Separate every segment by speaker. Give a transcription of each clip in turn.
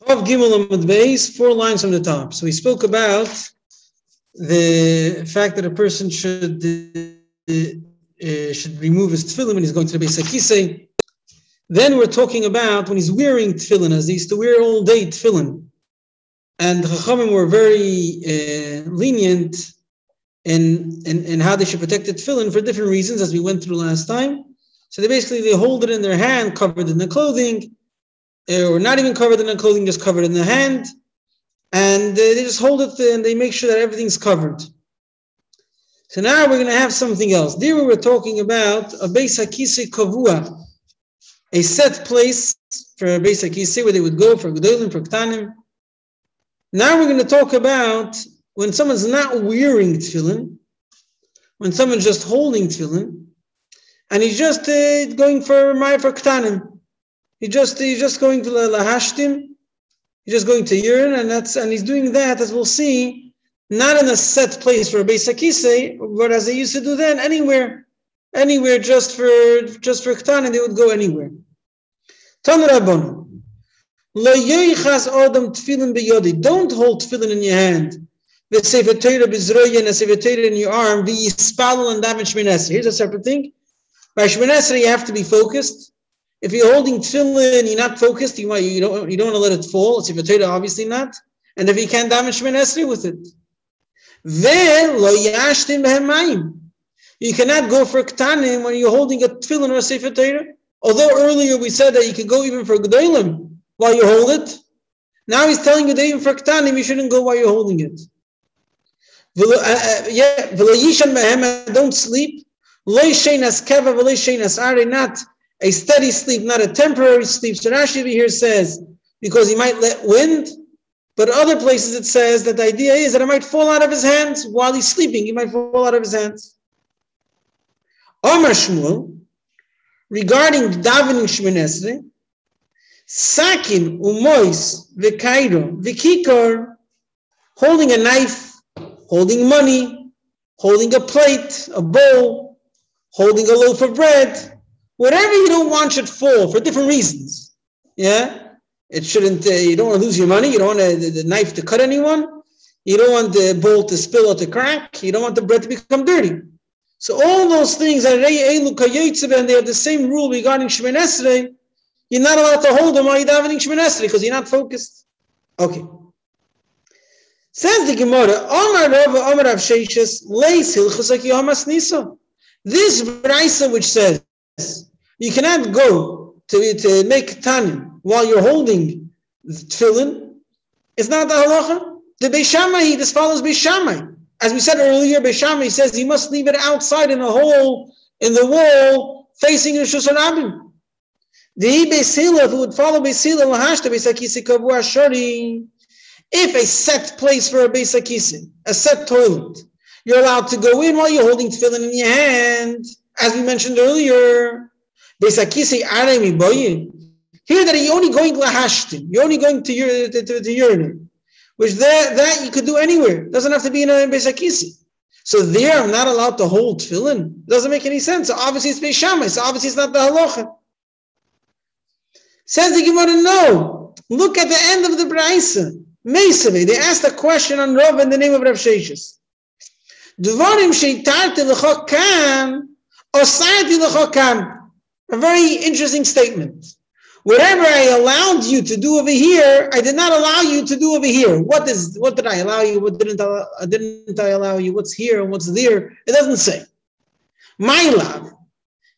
Speaker 1: Of Gimel Amud Beis, four lines from the top. So we spoke about the fact that a person should uh, uh, should remove his tefillin when he's going to the Beis Hakisei. Then we're talking about when he's wearing tefillin, as he used to wear all day tefillin. And the Chachamim were very uh, lenient in, in, in how they should protect the tefillin for different reasons, as we went through last time. So they basically they hold it in their hand, covered in the clothing, or not even covered in the clothing, just covered in the hand. And they just hold it and they make sure that everything's covered. So now we're going to have something else. There we were talking about a Beis Hakise Kavua, a set place for a Beis Hakise where they would go for Gedolim, for Ktanim. Now we're going to talk about when someone's not wearing tefillin, when someone's just holding tefillin, and he's just uh, going for my for Ktanim. He just he's just going to lahashtim. He's just going to urine, and that's and he's doing that as we'll see, not in a set place for a beisakise, but as they used to do then, anywhere, anywhere, just for just for ktan, and they would go anywhere. Tan beyodi. Don't hold tefillin in your hand. The sefer Torah bizroya and in your arm. The yispalul and daven shminesri. Here's a separate thing. By shminesri, you have to be focused. If you're holding tefillin, you're not focused. You might you don't you don't want to let it fall. It's if obviously not. And if you can damage Shemon with it, Then, you cannot go for ktanim when you're holding a tefillin or a sefer Torah. Although earlier we said that you can go even for gedolim while you hold it. Now he's telling you that even for ktanim you shouldn't go while you're holding it. Uh, uh, yeah, don't sleep. Not a steady sleep, not a temporary sleep. So Rashi here says, because he might let wind, but other places it says that the idea is that it might fall out of his hands while he's sleeping. He might fall out of his hands. Omar Shmuel, regarding davening Shmonesre, Sakin umois v'kairo v'kikor, holding a knife, holding money, holding a plate, a bowl, holding a loaf of bread, whatever you don't want should fall for different reasons. Yeah, it shouldn't. Uh, you don't want to lose your money. You don't want the, the knife to cut anyone. You don't want the bowl to spill or to crack. You don't want the bread to become dirty. So all those things are and they have the same rule regarding Shemin. You're not allowed to hold them while you're davening Shemin because you're not focused. Okay. Says the Gemara, Omar Rav Omar Rav Sheishes, Leis Hilchus Akiyamas Nisa. This brisa which says you cannot go to, to make tanim while you're holding tefillin. It's not the halacha. The Beishamai, this follows Beishamai. As we said earlier, Beishamai says you must leave it outside in a hole in the wall facing the Shushan The Beisila, who would follow Beisila, Lahashta Beisakisi Kavu Ashari, if a set place for a Beisakisi, a set toilet, you're allowed to go in while you're holding tefillin in your hand, as we mentioned earlier. Aremi. Here that you're only going to lahashtin, you're only going to, ur- to, to, to urinate, which that, that you could do anywhere. It Doesn't have to be in a besakisi. So there, I'm not allowed to hold tefillin. Doesn't make any sense. So obviously it's beishamai. So obviously it's not the halacha. Says the Gemara, no. Look at the end of the Braisa. Mesave, they asked a question on Rav in the name of Rav Sheshes. Dvarim sheitarte l'chokam, osati l'chokam. A very interesting statement. Whatever I allowed you to do over here, I did not allow you to do over here. What is what did I allow you? What didn't I, didn't I allow you? What's here and what's there? It doesn't say. My love,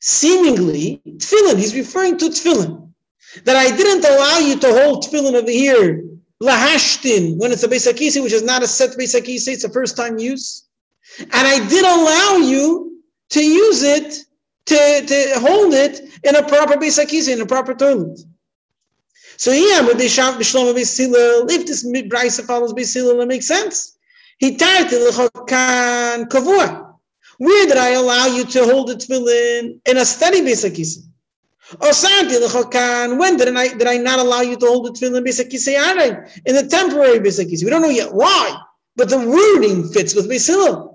Speaker 1: seemingly tefillin. He's referring to tefillin. That I didn't allow you to hold tefillin over here. Lahashtin, when it's a besakisi, which is not a set besakisi, it's a first time use. And I did allow you to use it to, to hold it in a proper Beisakiza, in a proper toilet. So yeah, with the Shav Beisila, if this Brisa follows Beisila, it makes sense. He tarted kan kavua. Where did I allow you to hold the tefillin in a steady Beisakiza? Oh, when did I did I not allow you to hold the tefillin Beisakisa in the temporary Beisakisa? We don't know yet why, but the wording fits with Beisila.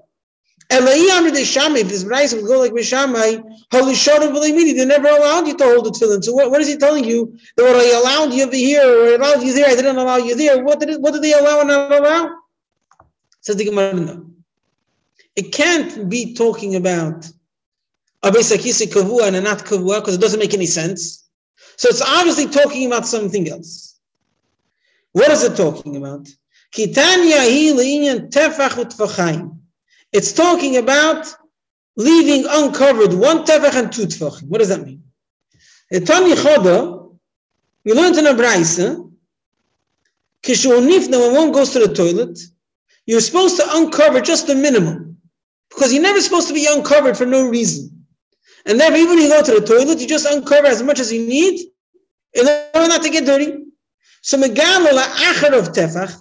Speaker 1: De Shammai, if this Bryce would go like Mishamai, Holy Shodim Vilimini, they never allowed you to hold the tefillin. So what, what is he telling you? That what I allowed you over here, or I allowed you there, I didn't allow you there. What did, what did they allow and not allow? Says the Gemara, no. It can't be talking about a Besakisi Kavua and not Kavua, because it doesn't make any sense. So it's obviously talking about something else. What is it talking about? Kitanya hi tefach utfachayim. It's talking about leaving uncovered one tefach and two tefachim. What does that mean? Etani choda, we learned in a brayse, when one goes to the toilet, you're supposed to uncover just the minimum. Because you're never supposed to be uncovered for no reason. And therefore, even when you go to the toilet, you just uncover as much as you need in order not to get dirty. So Megalala Achar of Tefach,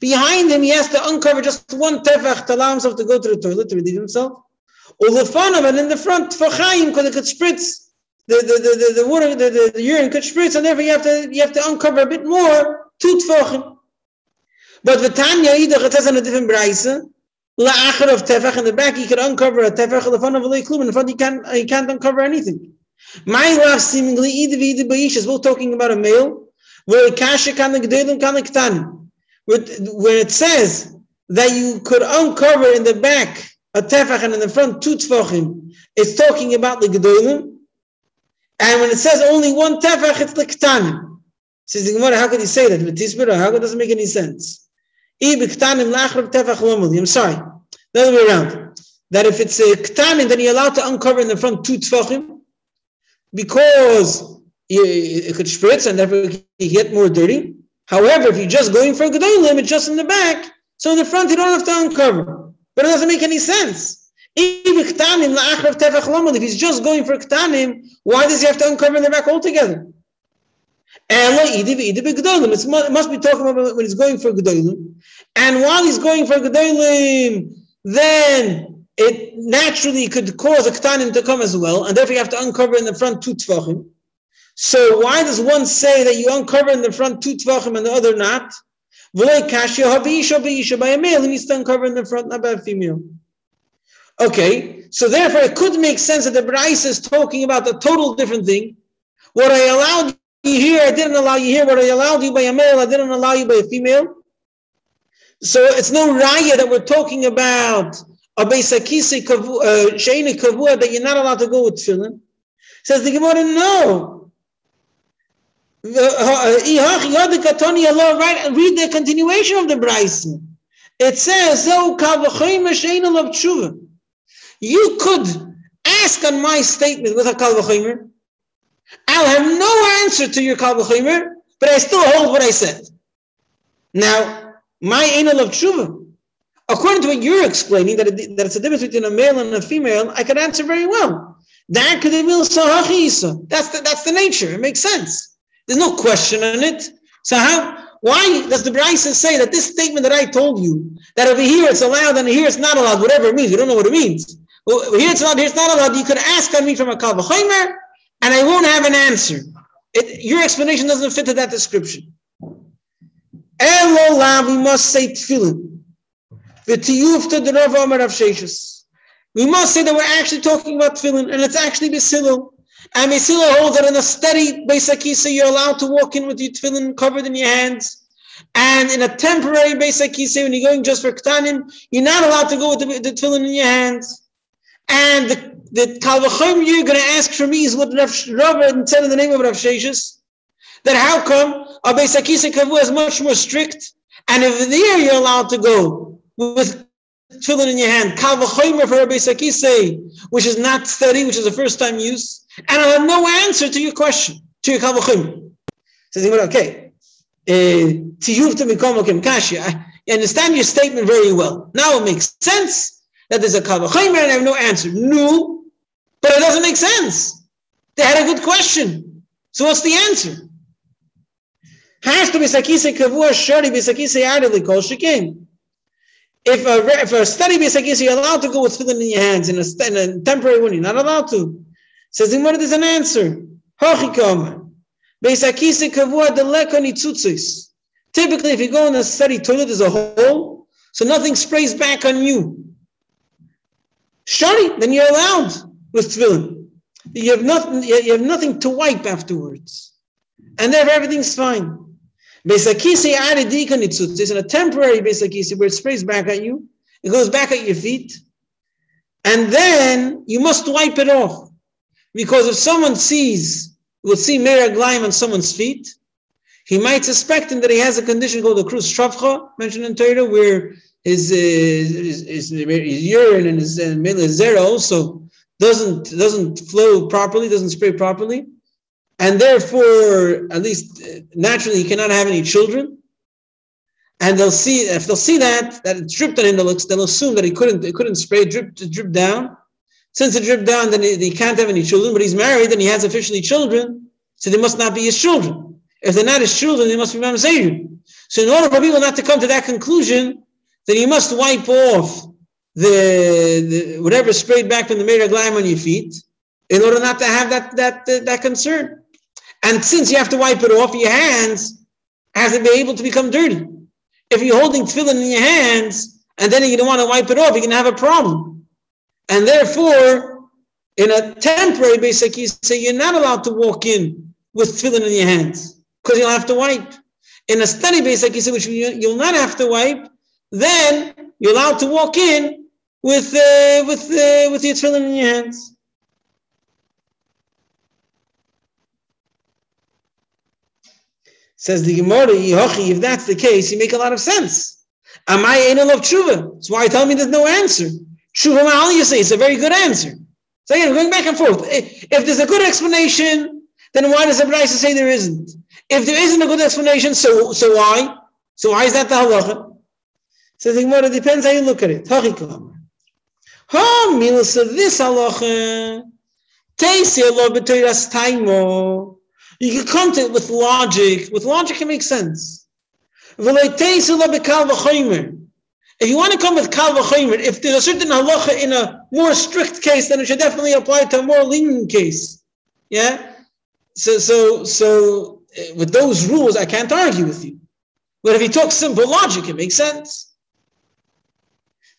Speaker 1: behind him he has to uncover just one Tefach to allow himself to go to the toilet to redeem himself. The of it in the front for Chaim because it could spritz the, the, the, the, the water, the, the, the urine could spritz, and therefore you have to you have to uncover a bit more, two tefachim. But the Tanya either it says in a different brayse, la'achar of tefach in the back he could uncover a tefach, the of a klum, in the front he can't he can't uncover anything. My love seemingly either both talking about a male where kasha kan g'delim kan where it says that you could uncover in the back a tefach and in the front two tefachim, it's talking about the gedolim. And when it says only one tefach, it's the ktanim. Says the Gemara, how could you say that? How could it doesn't make any sense? I'm sorry. The other way around. That if it's a ktanim, then you're allowed to uncover in the front two tefachim because it could spritz and therefore you get more dirty. However, if you're just going for gedolim, it's just in the back. So in the front, you don't have to uncover. But it doesn't make any sense. If he's just going for ktanim, why does he have to uncover in the back altogether? It must be talking about when he's going for gedolim. And while he's going for gedolim, then it naturally could cause a ktanim to come as well, and therefore you have to uncover in the front two tvachim. So why does one say that you uncover in the front two tvachim and the other not? By a male, he needs to uncover in the front, not by a female. Okay, so therefore it could make sense that the Bryce is talking about a total different thing. What I allowed you here, I didn't allow you here. What I allowed you by a male, I didn't allow you by a female. So it's no raya that we're talking about a beisakisi uh, sheini kavua that you're not allowed to go with tefillin. Says the Gemara, no. Right, read the continuation of the Bryson. It says, You could ask on my statement with a Kalvachimer. I'll have no answer to your Kalvachimer, but I still hold what I said. Now, my anal of tshuva, according to what you're explaining, that, it, that it's a difference between a male and a female, I could answer very well. That's the, that's the nature. It makes sense. There's no question in it. So how? Why does the Brisa say that this statement that I told you that over here it's allowed and here it's not allowed, whatever it means, you don't know what it means. Well, here it's allowed, here it's not allowed. You could ask on me from a kalvachomer, and I won't have an answer. It, your explanation doesn't fit to that description. Elolam, we must say tefillin. V'tiyufta We must say that we're actually talking about tefillin, and it's actually besilil. And Mesila holds that in a steady Beisakisa, you're allowed to walk in with your tefillin covered in your hands. And in a temporary Beisakisa, when you're going just for Ktanim, you're not allowed to go with the, the tefillin in your hands. And the, the Kalvachim you're going to ask for me is what Rav, Rav said in the name of Rav Sheshis. That how come a Beisakisa Kavu is much more strict, and if there you're allowed to go with tefillin in your hand, Kalvachim for a Beisakisa, which is not steady, which is a first time use, and I'll have no answer to your question, to your kavachim. Says he, okay, uh, kashi. I understand your statement very well. Now it makes sense that there's a kavachim and I have no answer. No, but it doesn't make sense. They had a good question. So what's the answer? If a, if a study be sakise, you're allowed to go with tefillin in your hands in a, in a temporary one, you're not allowed to. Says the Gemara, there's an answer. Typically, if you go in a study toilet, there's a hole, so nothing sprays back on you. Shari, then you're allowed with tefillin. You have nothing. You have nothing to wipe afterwards, and therefore everything's fine. Besakisi aridika nitzutz is in a temporary besakisi where it sprays back at you. It goes back at your feet, and then you must wipe it off because if someone sees will see meraglaim on someone's feet, he might suspect him that he has a condition called a krus shavcha, mentioned in Torah, where his, uh, his, his, his, urine and his uh, zera also doesn't doesn't flow properly, doesn't spray properly, and therefore, at least uh, naturally, he cannot have any children. And they'll see if they'll see that that dripped on him, they'll, they'll assume that he couldn't it couldn't spray, drip drip down. Since it dripped down, then he, can't have any children. But he's married and he has officially children, so they must not be his children. If they're not his children, they must be Mamzayim. So in order for people not to come to that conclusion, then you must wipe off the, the whatever sprayed back from the Meir Aglaim on your feet in order not to have that, that, that concern. And since you have to wipe it off, your hands have to be able to become dirty. If you're holding tefillin in your hands and then you don't want to wipe it off, you're going to have a problem. And therefore, in a temporary basic, you say you're not allowed to walk in with tefillin in your hands because you'll have to wipe. In a steady basic, you say, which you'll not have to wipe, then you're allowed to walk in with uh, with uh, with your tefillin in your hands. Says the Gemara, if that's the case, you make a lot of sense. Am I ain't love tshuva? That's why I tell me there's no answer. Tshuva ma'al, say it's a very good answer. So again, going back and forth. If there's a good explanation, then why does the Brisa say there isn't? If there isn't a good explanation, so so why? So why is that the halacha? Says the Gemara, depends how you look at it. Ha milas of this halacha. Teisi Allah b'toiras taimo. You can come to it with logic. With logic, it makes sense. If you want to come with kal v'chomer, if there's a certain halacha in a more strict case, then it should definitely apply to a more lenient case. Yeah. So, so, so eh, with those rules, I can't argue with you. But if you talk simple logic, it makes sense.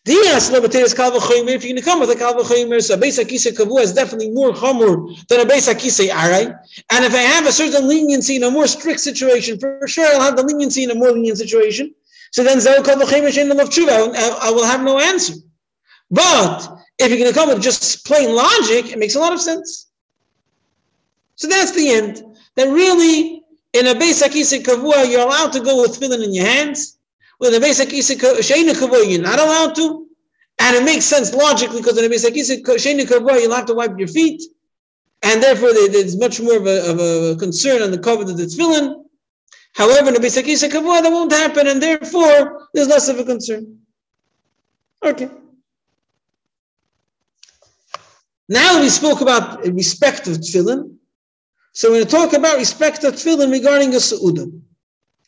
Speaker 1: Dias levateres kal v'chomer. If you're going to come with a kal v'chomer, so a beis akisa kavua is definitely more chamur than a beis akisa aray. And if I have a certain leniency in a more strict situation, for sure I'll have the leniency in a more lenient situation. So then. I will have no answer. But if you're going to come with just plain logic, it makes a lot of sense. So that's the end. That really, in a beis akisa kavua, you're allowed to go with tefillin in your hands. With a basic Sheina Kavua, you're not allowed to. And it makes sense logically because in a basic Sheina Kavua, you'll have to wipe your feet. And therefore, there's much more of a, of a concern on the cover that it's filling. However, in a Kavua, that won't happen. And therefore, there's less of a concern. Okay. Now we spoke about respect of tefillin. So we're going to talk about respect of tefillin regarding a su'udah.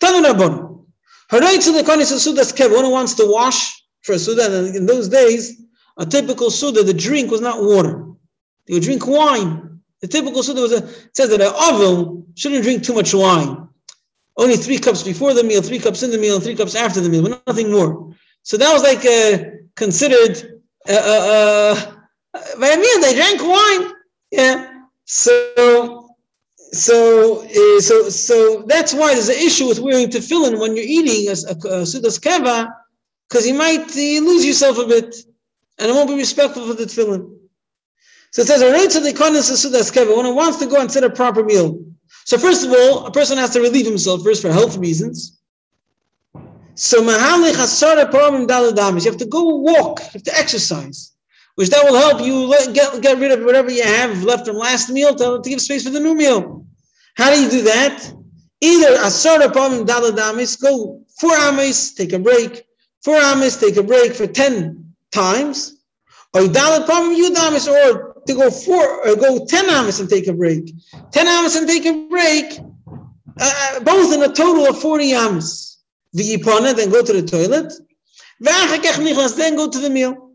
Speaker 1: Tanun Haray to the konis sudas kev. One who wants to wash for a suda, and in those days, a typical suda, the drink was not water. They would drink wine. The typical suda was a, says that an ovel shouldn't drink too much wine. Only three cups before the meal, three cups in the meal, and three cups after the meal, but nothing more. So that was like uh, considered uh, uh, uh by meal. They drank wine. Yeah. So so, uh, so, so that's why there's an issue with wearing tefillin when you're eating a, a, a sudas keva, because you might uh, lose yourself a bit, and it won't be respectful for the tefillin. So it says, "Alright, so the konis sudas keva when it wants to go and set a proper meal." So first of all, a person has to relieve himself first for health reasons. So mahalich hasara paramim. You have to go walk. You have to exercise, which that will help you get get rid of whatever you have left from last meal to, to give space for the new meal. How do you do that? Either asara daladamis, go four amis, take a break, four amis, take a break for ten times, or dalad palmim yudamis, or to go four, or go ten amis and take a break, ten amis and take a break, uh, both in a total of forty amis. V'yipana, then go to the toilet. Then go to the meal.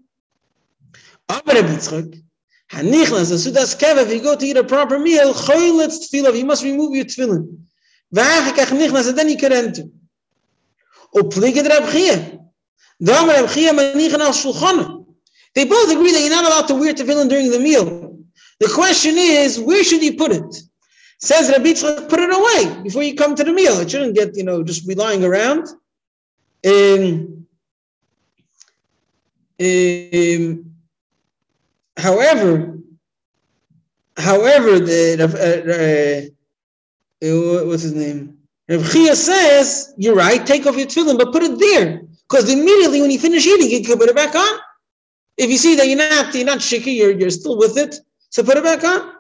Speaker 1: Hanichnas, as soon as kev, if you go to eat a proper meal, choyletz tefillah, you must remove your tefillin. V'achikach nichnas, and then you can enter. O pliged Reb Chia. Dam Reb Chia manichan al shulchana. They both agree that you're not allowed to wear tefillin during the meal. The question is, where should you put it? Says Rabbi Yitzchak, put it away before you come to the meal. It shouldn't get, you know, just be lying around. Um, um, however, however, the uh, uh, what's his name? Rav Chia says, you're right, take off your tefillin, but put it there. Because immediately when you finish eating, you can put it back on. If you see that you're not, you're not shaky, you're, you're still with it, so put it back on.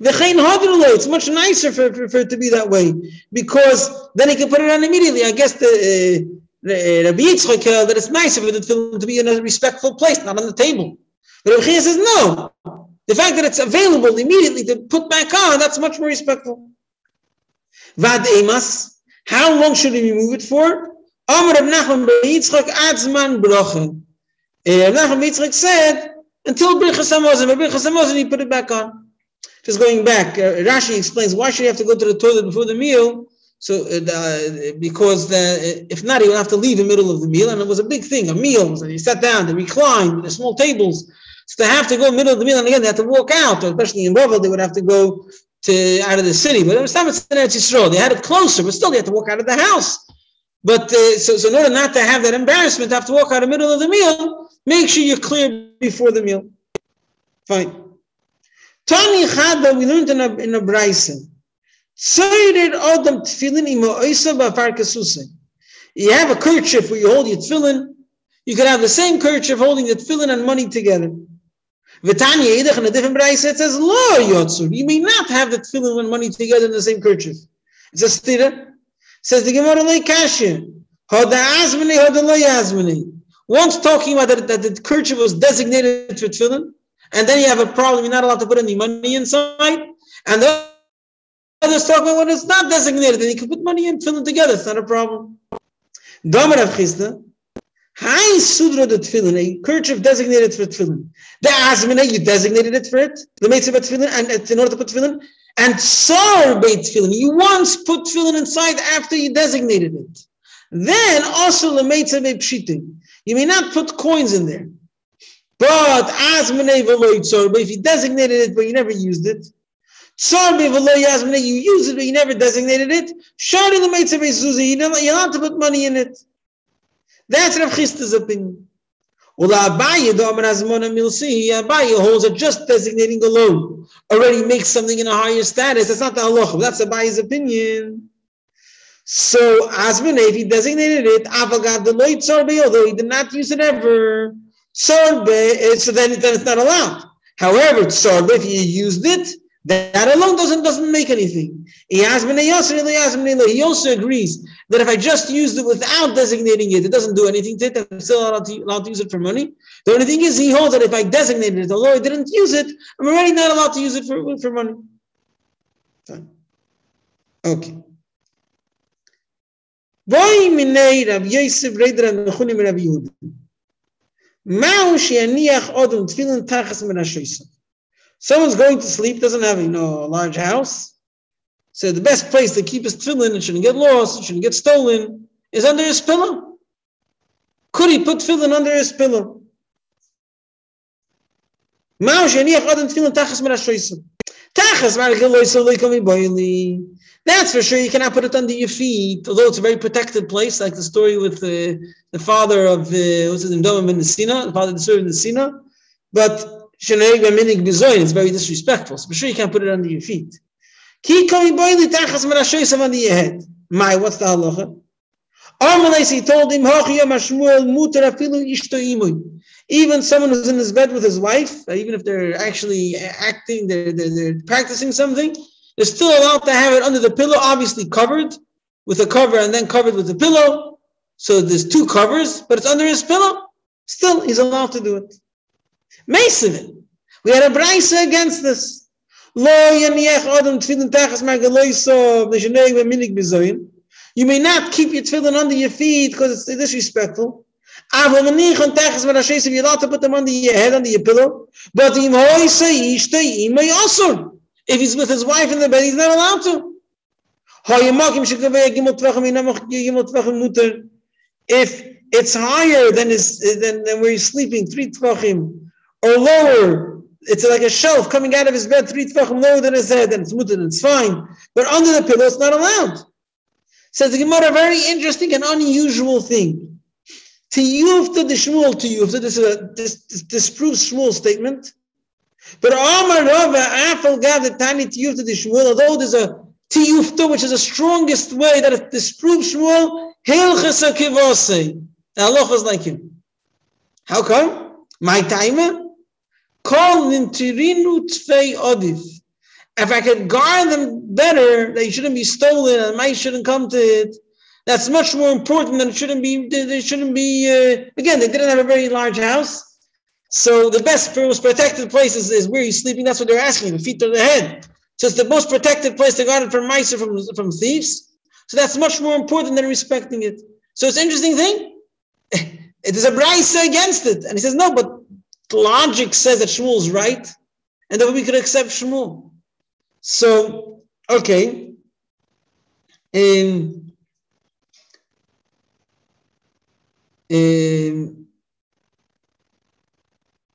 Speaker 1: It's much nicer for, for, for, it to be that way because then he can put it on immediately. I guess the uh, Rabbi Yitzchak uh, that it's nicer for the film to be in a respectful place, not on the table. But Rabbi says no. The fact that it's available immediately to put back on, that's much more respectful. Vad emas, how long should we move it for? Amr Nachman Yitzchak Adzman Bracha. Rabbi Nachman Yitzchak said until Birchas Hamazon. By Birchas Hamazon, he put it back on. Just going back, uh, Rashi explains why should he have to go to the toilet before the meal? So, uh, because the, if not, he would have to leave in the middle of the meal, and it was a big thing. A meal, so he sat down, they reclined, the small tables. So they have to go middle of the meal, and again they have to walk out. Especially in Bavel, they would have to go to out of the city. But it was time it's in Eretz They had it closer, but still they had to walk out of the house. But uh, so, so in order not to have that embarrassment, to have to walk out in the middle of the meal, make sure you're clear before the meal. Fine. Tani Chada, we learned in a, in a Bafar Kasuse. You have a kerchief where you hold your tefillin. You could have the same kerchief holding the tefillin and money together. V'tanya Yidach in a different Braisa, it says, Lo Yotzur. You may not have the tefillin and money together in the same kerchief. It's a stira. Says the Gemara Lei Kasha. Hoda Azmini, Hoda Lo Yazmini. Once talking about that, that the kerchief was designated for tefillin, and then you have a problem, you're not allowed to put any money inside. And the others talk about when it's not designated, then you can put money in, fill it together, it's not a problem. Domer of Chizda, Hi Sudra the tefillin, a kerchief designated for tefillin. The Azmina, you designated it for it, the Mitzvah tefillin, and it's in order to put tefillin. And Sar beit tefillin, you once put tefillin inside after you designated it. Then also the Mitzvah pshitim. You may not put coins in there. But as but if you designated it but you never used it, you use it but you never designated it, shari the you know you're allowed to put money in it. That's Rav Chisda's opinion. Abaye holds that just designating alone already makes something in a higher status. That's not the halacha. That's Abaye's opinion. So Asmane, if he designated it, Avagad the Loit although he did not use it ever, Sorbe, so then, then it's not allowed. However, sorbe, if you used it, that alone doesn't doesn't make anything. He also agrees that if I just used it without designating it, it doesn't do anything to it. I'm still allowed to, allowed to use it for money. The only thing is, he holds that if I designated it, although I didn't use it, I'm already not allowed to use it for, for money. Fine. Okay. Boy minei Rav Yosef Reider and Mechunim Rav Yehuda. Someone's going to sleep, doesn't have you know, a large house. So the best place to keep his tefillin, it shouldn't get lost, it shouldn't get stolen, is under his pillow. Could he put tefillin under his pillow? Tachas that's for sure. You cannot put it under your feet, although it's a very protected place, like the story with the, the father of uh, what's his name, Domim ben Nesina, the father of the story of Nesina. But it's very disrespectful. So for sure you can't put it under your feet. My, what's the halacha? Amalais, he told him, even someone who's in his bed with his wife, uh, even if they're actually acting, they're, they're, they're practicing something, they're still allowed to have it under the pillow, obviously covered with a cover and then covered with a pillow. So there's two covers, but it's under his pillow. Still, he's allowed to do it. Mason, we had a brisa against this. You may not keep your tefillin under your feet because it's disrespectful. You're allowed to put them under your head, under your pillow. But if he's with his wife in the bed, he's not allowed to. If it's higher than his than, than where he's sleeping, three tvachim, or lower. It's like a shelf coming out of his bed, three tvachim lower than his head, and it's mutter, it's fine. But under the pillow, it's not allowed. Says the Gemara, a very interesting and unusual thing. To Yufta the Shmuel to Yufta, this, is a, this, this disproves Shmuel's statement. But Amar Rava, Afal Gav the Tani to Yufta the Shmuel, although there's a Tiyufta, which is the strongest way that it disproves Shmuel, Hilchasa Kivose. The halacha is like him. How come? My timer? Call nintirinu tfei odif. If I could guard them better, they shouldn't be stolen and mice shouldn't come to it. That's much more important than it shouldn't be. They shouldn't be. Uh, again, they didn't have a very large house, so the best, most protected place is, is where you're sleeping. That's what they're asking. The feet to the head. So it's the most protected place to guard it from mice or from from thieves. So that's much more important than respecting it. So it's interesting thing. it is a brisa against it. And he says, no, but logic says that Shmuel is right, and that we could accept Shmuel. So, okay. Um, um,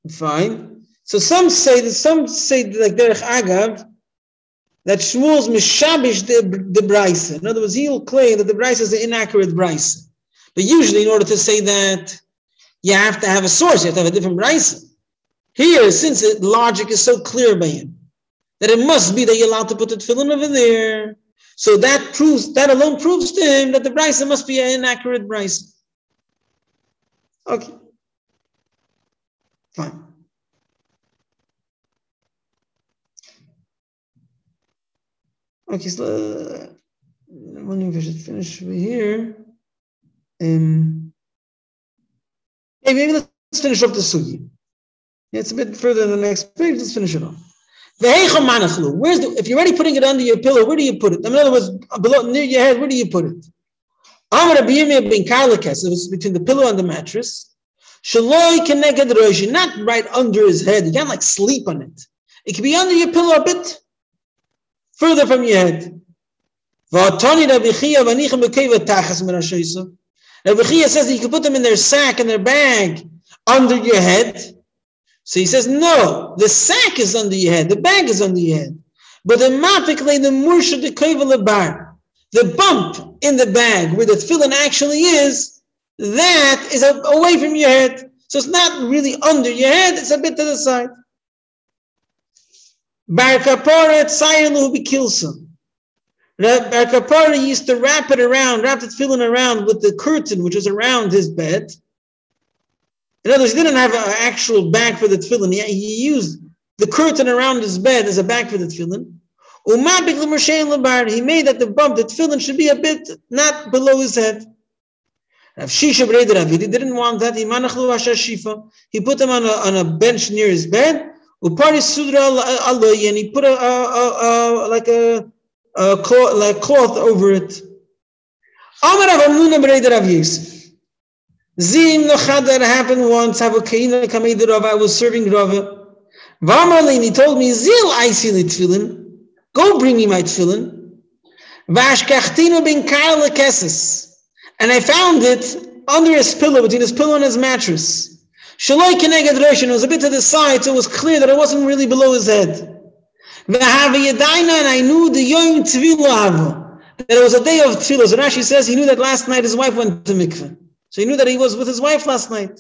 Speaker 1: fine. So some say that some say that, like Derech Agav that Shmuel's mishabish the the brisa. In other words, he'll claim that the brisa is an inaccurate brisa. But usually, in order to say that, you have to have a source, you have to have a different brisa. Here, since the logic is so clear by him, that it must be that you're allowed to put the tefillin over there. So that proves that alone proves to him that the brisa must be an inaccurate brisa. Okay. Fine. Okay, so uh, I'm wondering if I should finish here. Um, maybe let's finish off the sugi. It's a bit further than the next page. Let's finish it off. Where's the, if you're already putting it under your pillow, where do you put it? In other words, below near your head, where do you put it? It was between the pillow and the mattress. Shaloi keneged roshi, not right under his head. You can't like sleep on it. It can be under your pillow a bit further from your head. Rabbi Chia says that you can put them in their sack and their bag under your head. So he says, no, the sack is under your head, the bag is under your head. But the mafikle, the mursha the bar, the bump in the bag where the tefillin actually is, that is away from your head. So it's not really under your head, it's a bit to the side. Bar kaporet be kilsum. Bar Kapara used to wrap it around, wrap the tefillin around with the curtain which was around his bed. In other words, he didn't have an actual bag for the tefillin. He, he used the curtain around his bed as a bag for the tefillin. He made that the bump, the tefillin should be a bit not below his head. Rav Shisha Breder Ravid, he didn't want that. He put them on a, on a bench near his bed. And he put a, a, a, like a a cloth, like cloth over it. Amar Rav Amnuna B'Reider Rav Yosef. Zim Nochad that happened once. Have a kaina kameid Rav. I was serving Rav. Vamarlin, he told me, Zil Aisi Tefillin. Go bring me my tefillin. Vashkachtino bin Karl Keses. And I found it under his pillow, between his pillow and his mattress. Shaloi Keneged. It was a bit to the side, so it was clear that it wasn't really below his head. And I knew the Yom Tvila that it was a day of Tefillah. So Rashi says he knew that last night his wife went to mikveh. So he knew that he was with his wife last night.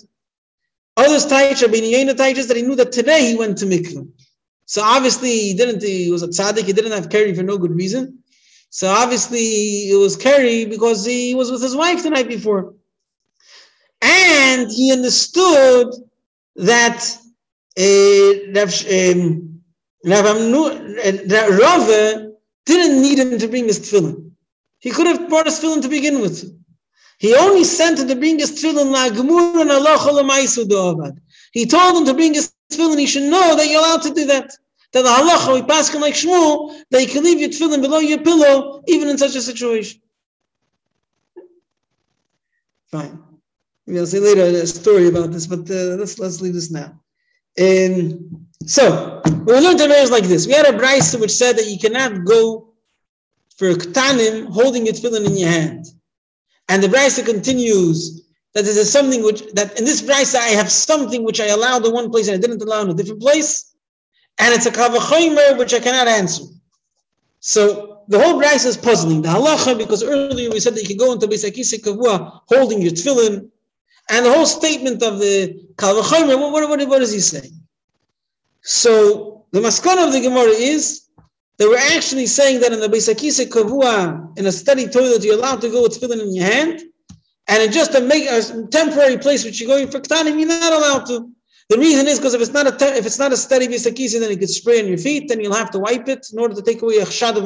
Speaker 1: Others Taisha, Ben Yena Taisha, that he knew that today he went to mikveh. So obviously he didn't, he was a tzaddik, he didn't have carry for no good reason. So obviously it was Kerry because he was with his wife the night before. And he understood that uh, um, Rav Rava didn't need him to bring his tefillin. He could have brought his tefillin to begin with. He only sent him to bring his tefillin Allah He told him to bring his tefillin. He should know that you're allowed to do that. That the halacha we pass like Shmuel that you can leave your tefillin below your pillow even in such a situation. Fine. We'll see later a story about this, but uh, let's let's leave this now. Um, so we learned is like this. We had a brisa which said that you cannot go for ktanim holding your tefillin in your hand. And the brisa continues that there's something which that in this price I have something which I allowed in one place and I didn't allow in a different place, and it's a kavachomer which I cannot answer. So the whole price is puzzling. The halacha, because earlier we said that you can go into Beisakise Kavua holding your tefillin, and the whole statement of the kavachomer, what, what, what, is he saying? So the maskana of the Gemara is they were actually saying that in the Beisakise Kavua, in a study toilet, you're allowed to go with tefillin in your hand, and in just a, make, a temporary place which you're going for ktanim, you're not allowed to. The reason is because if it's not a te- if it's not a steady bisakisi, then it could spray on your feet, then you'll have to wipe it in order to take away a chshad of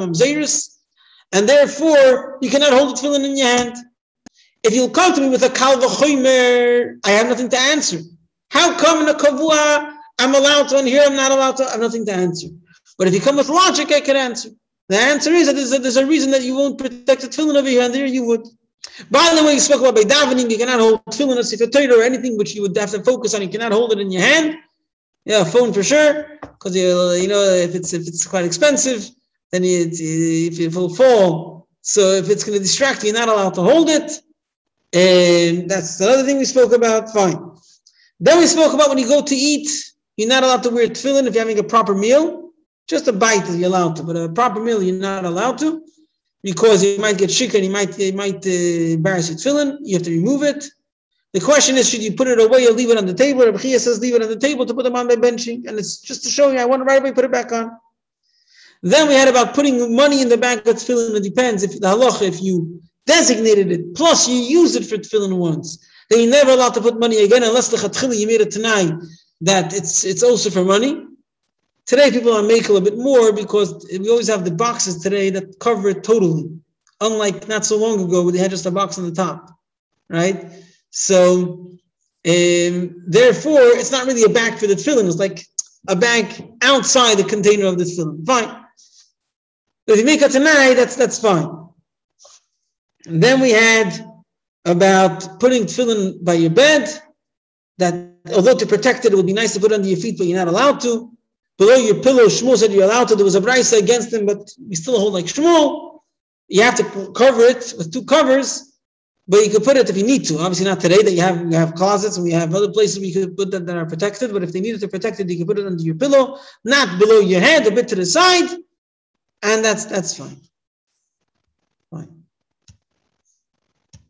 Speaker 1: and therefore you cannot hold the tefillin in your hand. If you'll come to me with a choimer, I have nothing to answer. How come in a kavua I'm allowed to, and here I'm not allowed to? I have nothing to answer. But if you come with logic, I can answer. The answer is that there's a, there's a reason that you won't protect the tefillin over here, and there you would. By the way, you spoke about by davening, you cannot hold tefillin or Torah or anything which you would have to focus on. You cannot hold it in your hand. Yeah, phone for sure, because you you know if it's if it's quite expensive, then it, if it will fall. So if it's going to distract you, you're not allowed to hold it. And that's another thing we spoke about. Fine. Then we spoke about when you go to eat, you're not allowed to wear tefillin if you're having a proper meal. Just a bite you're allowed to, but a proper meal you're not allowed to because you might get shikha and you might, you might uh, embarrass your tefillin. You have to remove it. The question is, should you put it away or leave it on the table? Rabbi Chia says leave it on the table to put them on by benching. And it's just to show you, I want to right away put it back on. Then we had about putting money in the bank of tefillin. It depends if the halacha, if you designated it, plus you used it for tefillin once, then you're never allowed to put money again unless the you made it tonight that it's it's also for money. Today, people are making a bit more because we always have the boxes today that cover it totally. Unlike not so long ago, where they had just a box on the top, right? So, um, therefore, it's not really a bag for the tefillin. It's like a bag outside the container of the tefillin. Fine. But if you make it tonight, that's that's fine. And then we had about putting tefillin by your bed. That although to protect it, it would be nice to put under your feet, but you're not allowed to below your pillow, Shmuel said you're allowed to. There was a brisa against him, but we still hold like Shmuel. You have to cover it with two covers, but you could put it if you need to. Obviously, not today that you have you have closets and we have other places you could put that that are protected. But if they needed to protect it, you can put it under your pillow, not below your head, a bit to the side, and that's that's fine.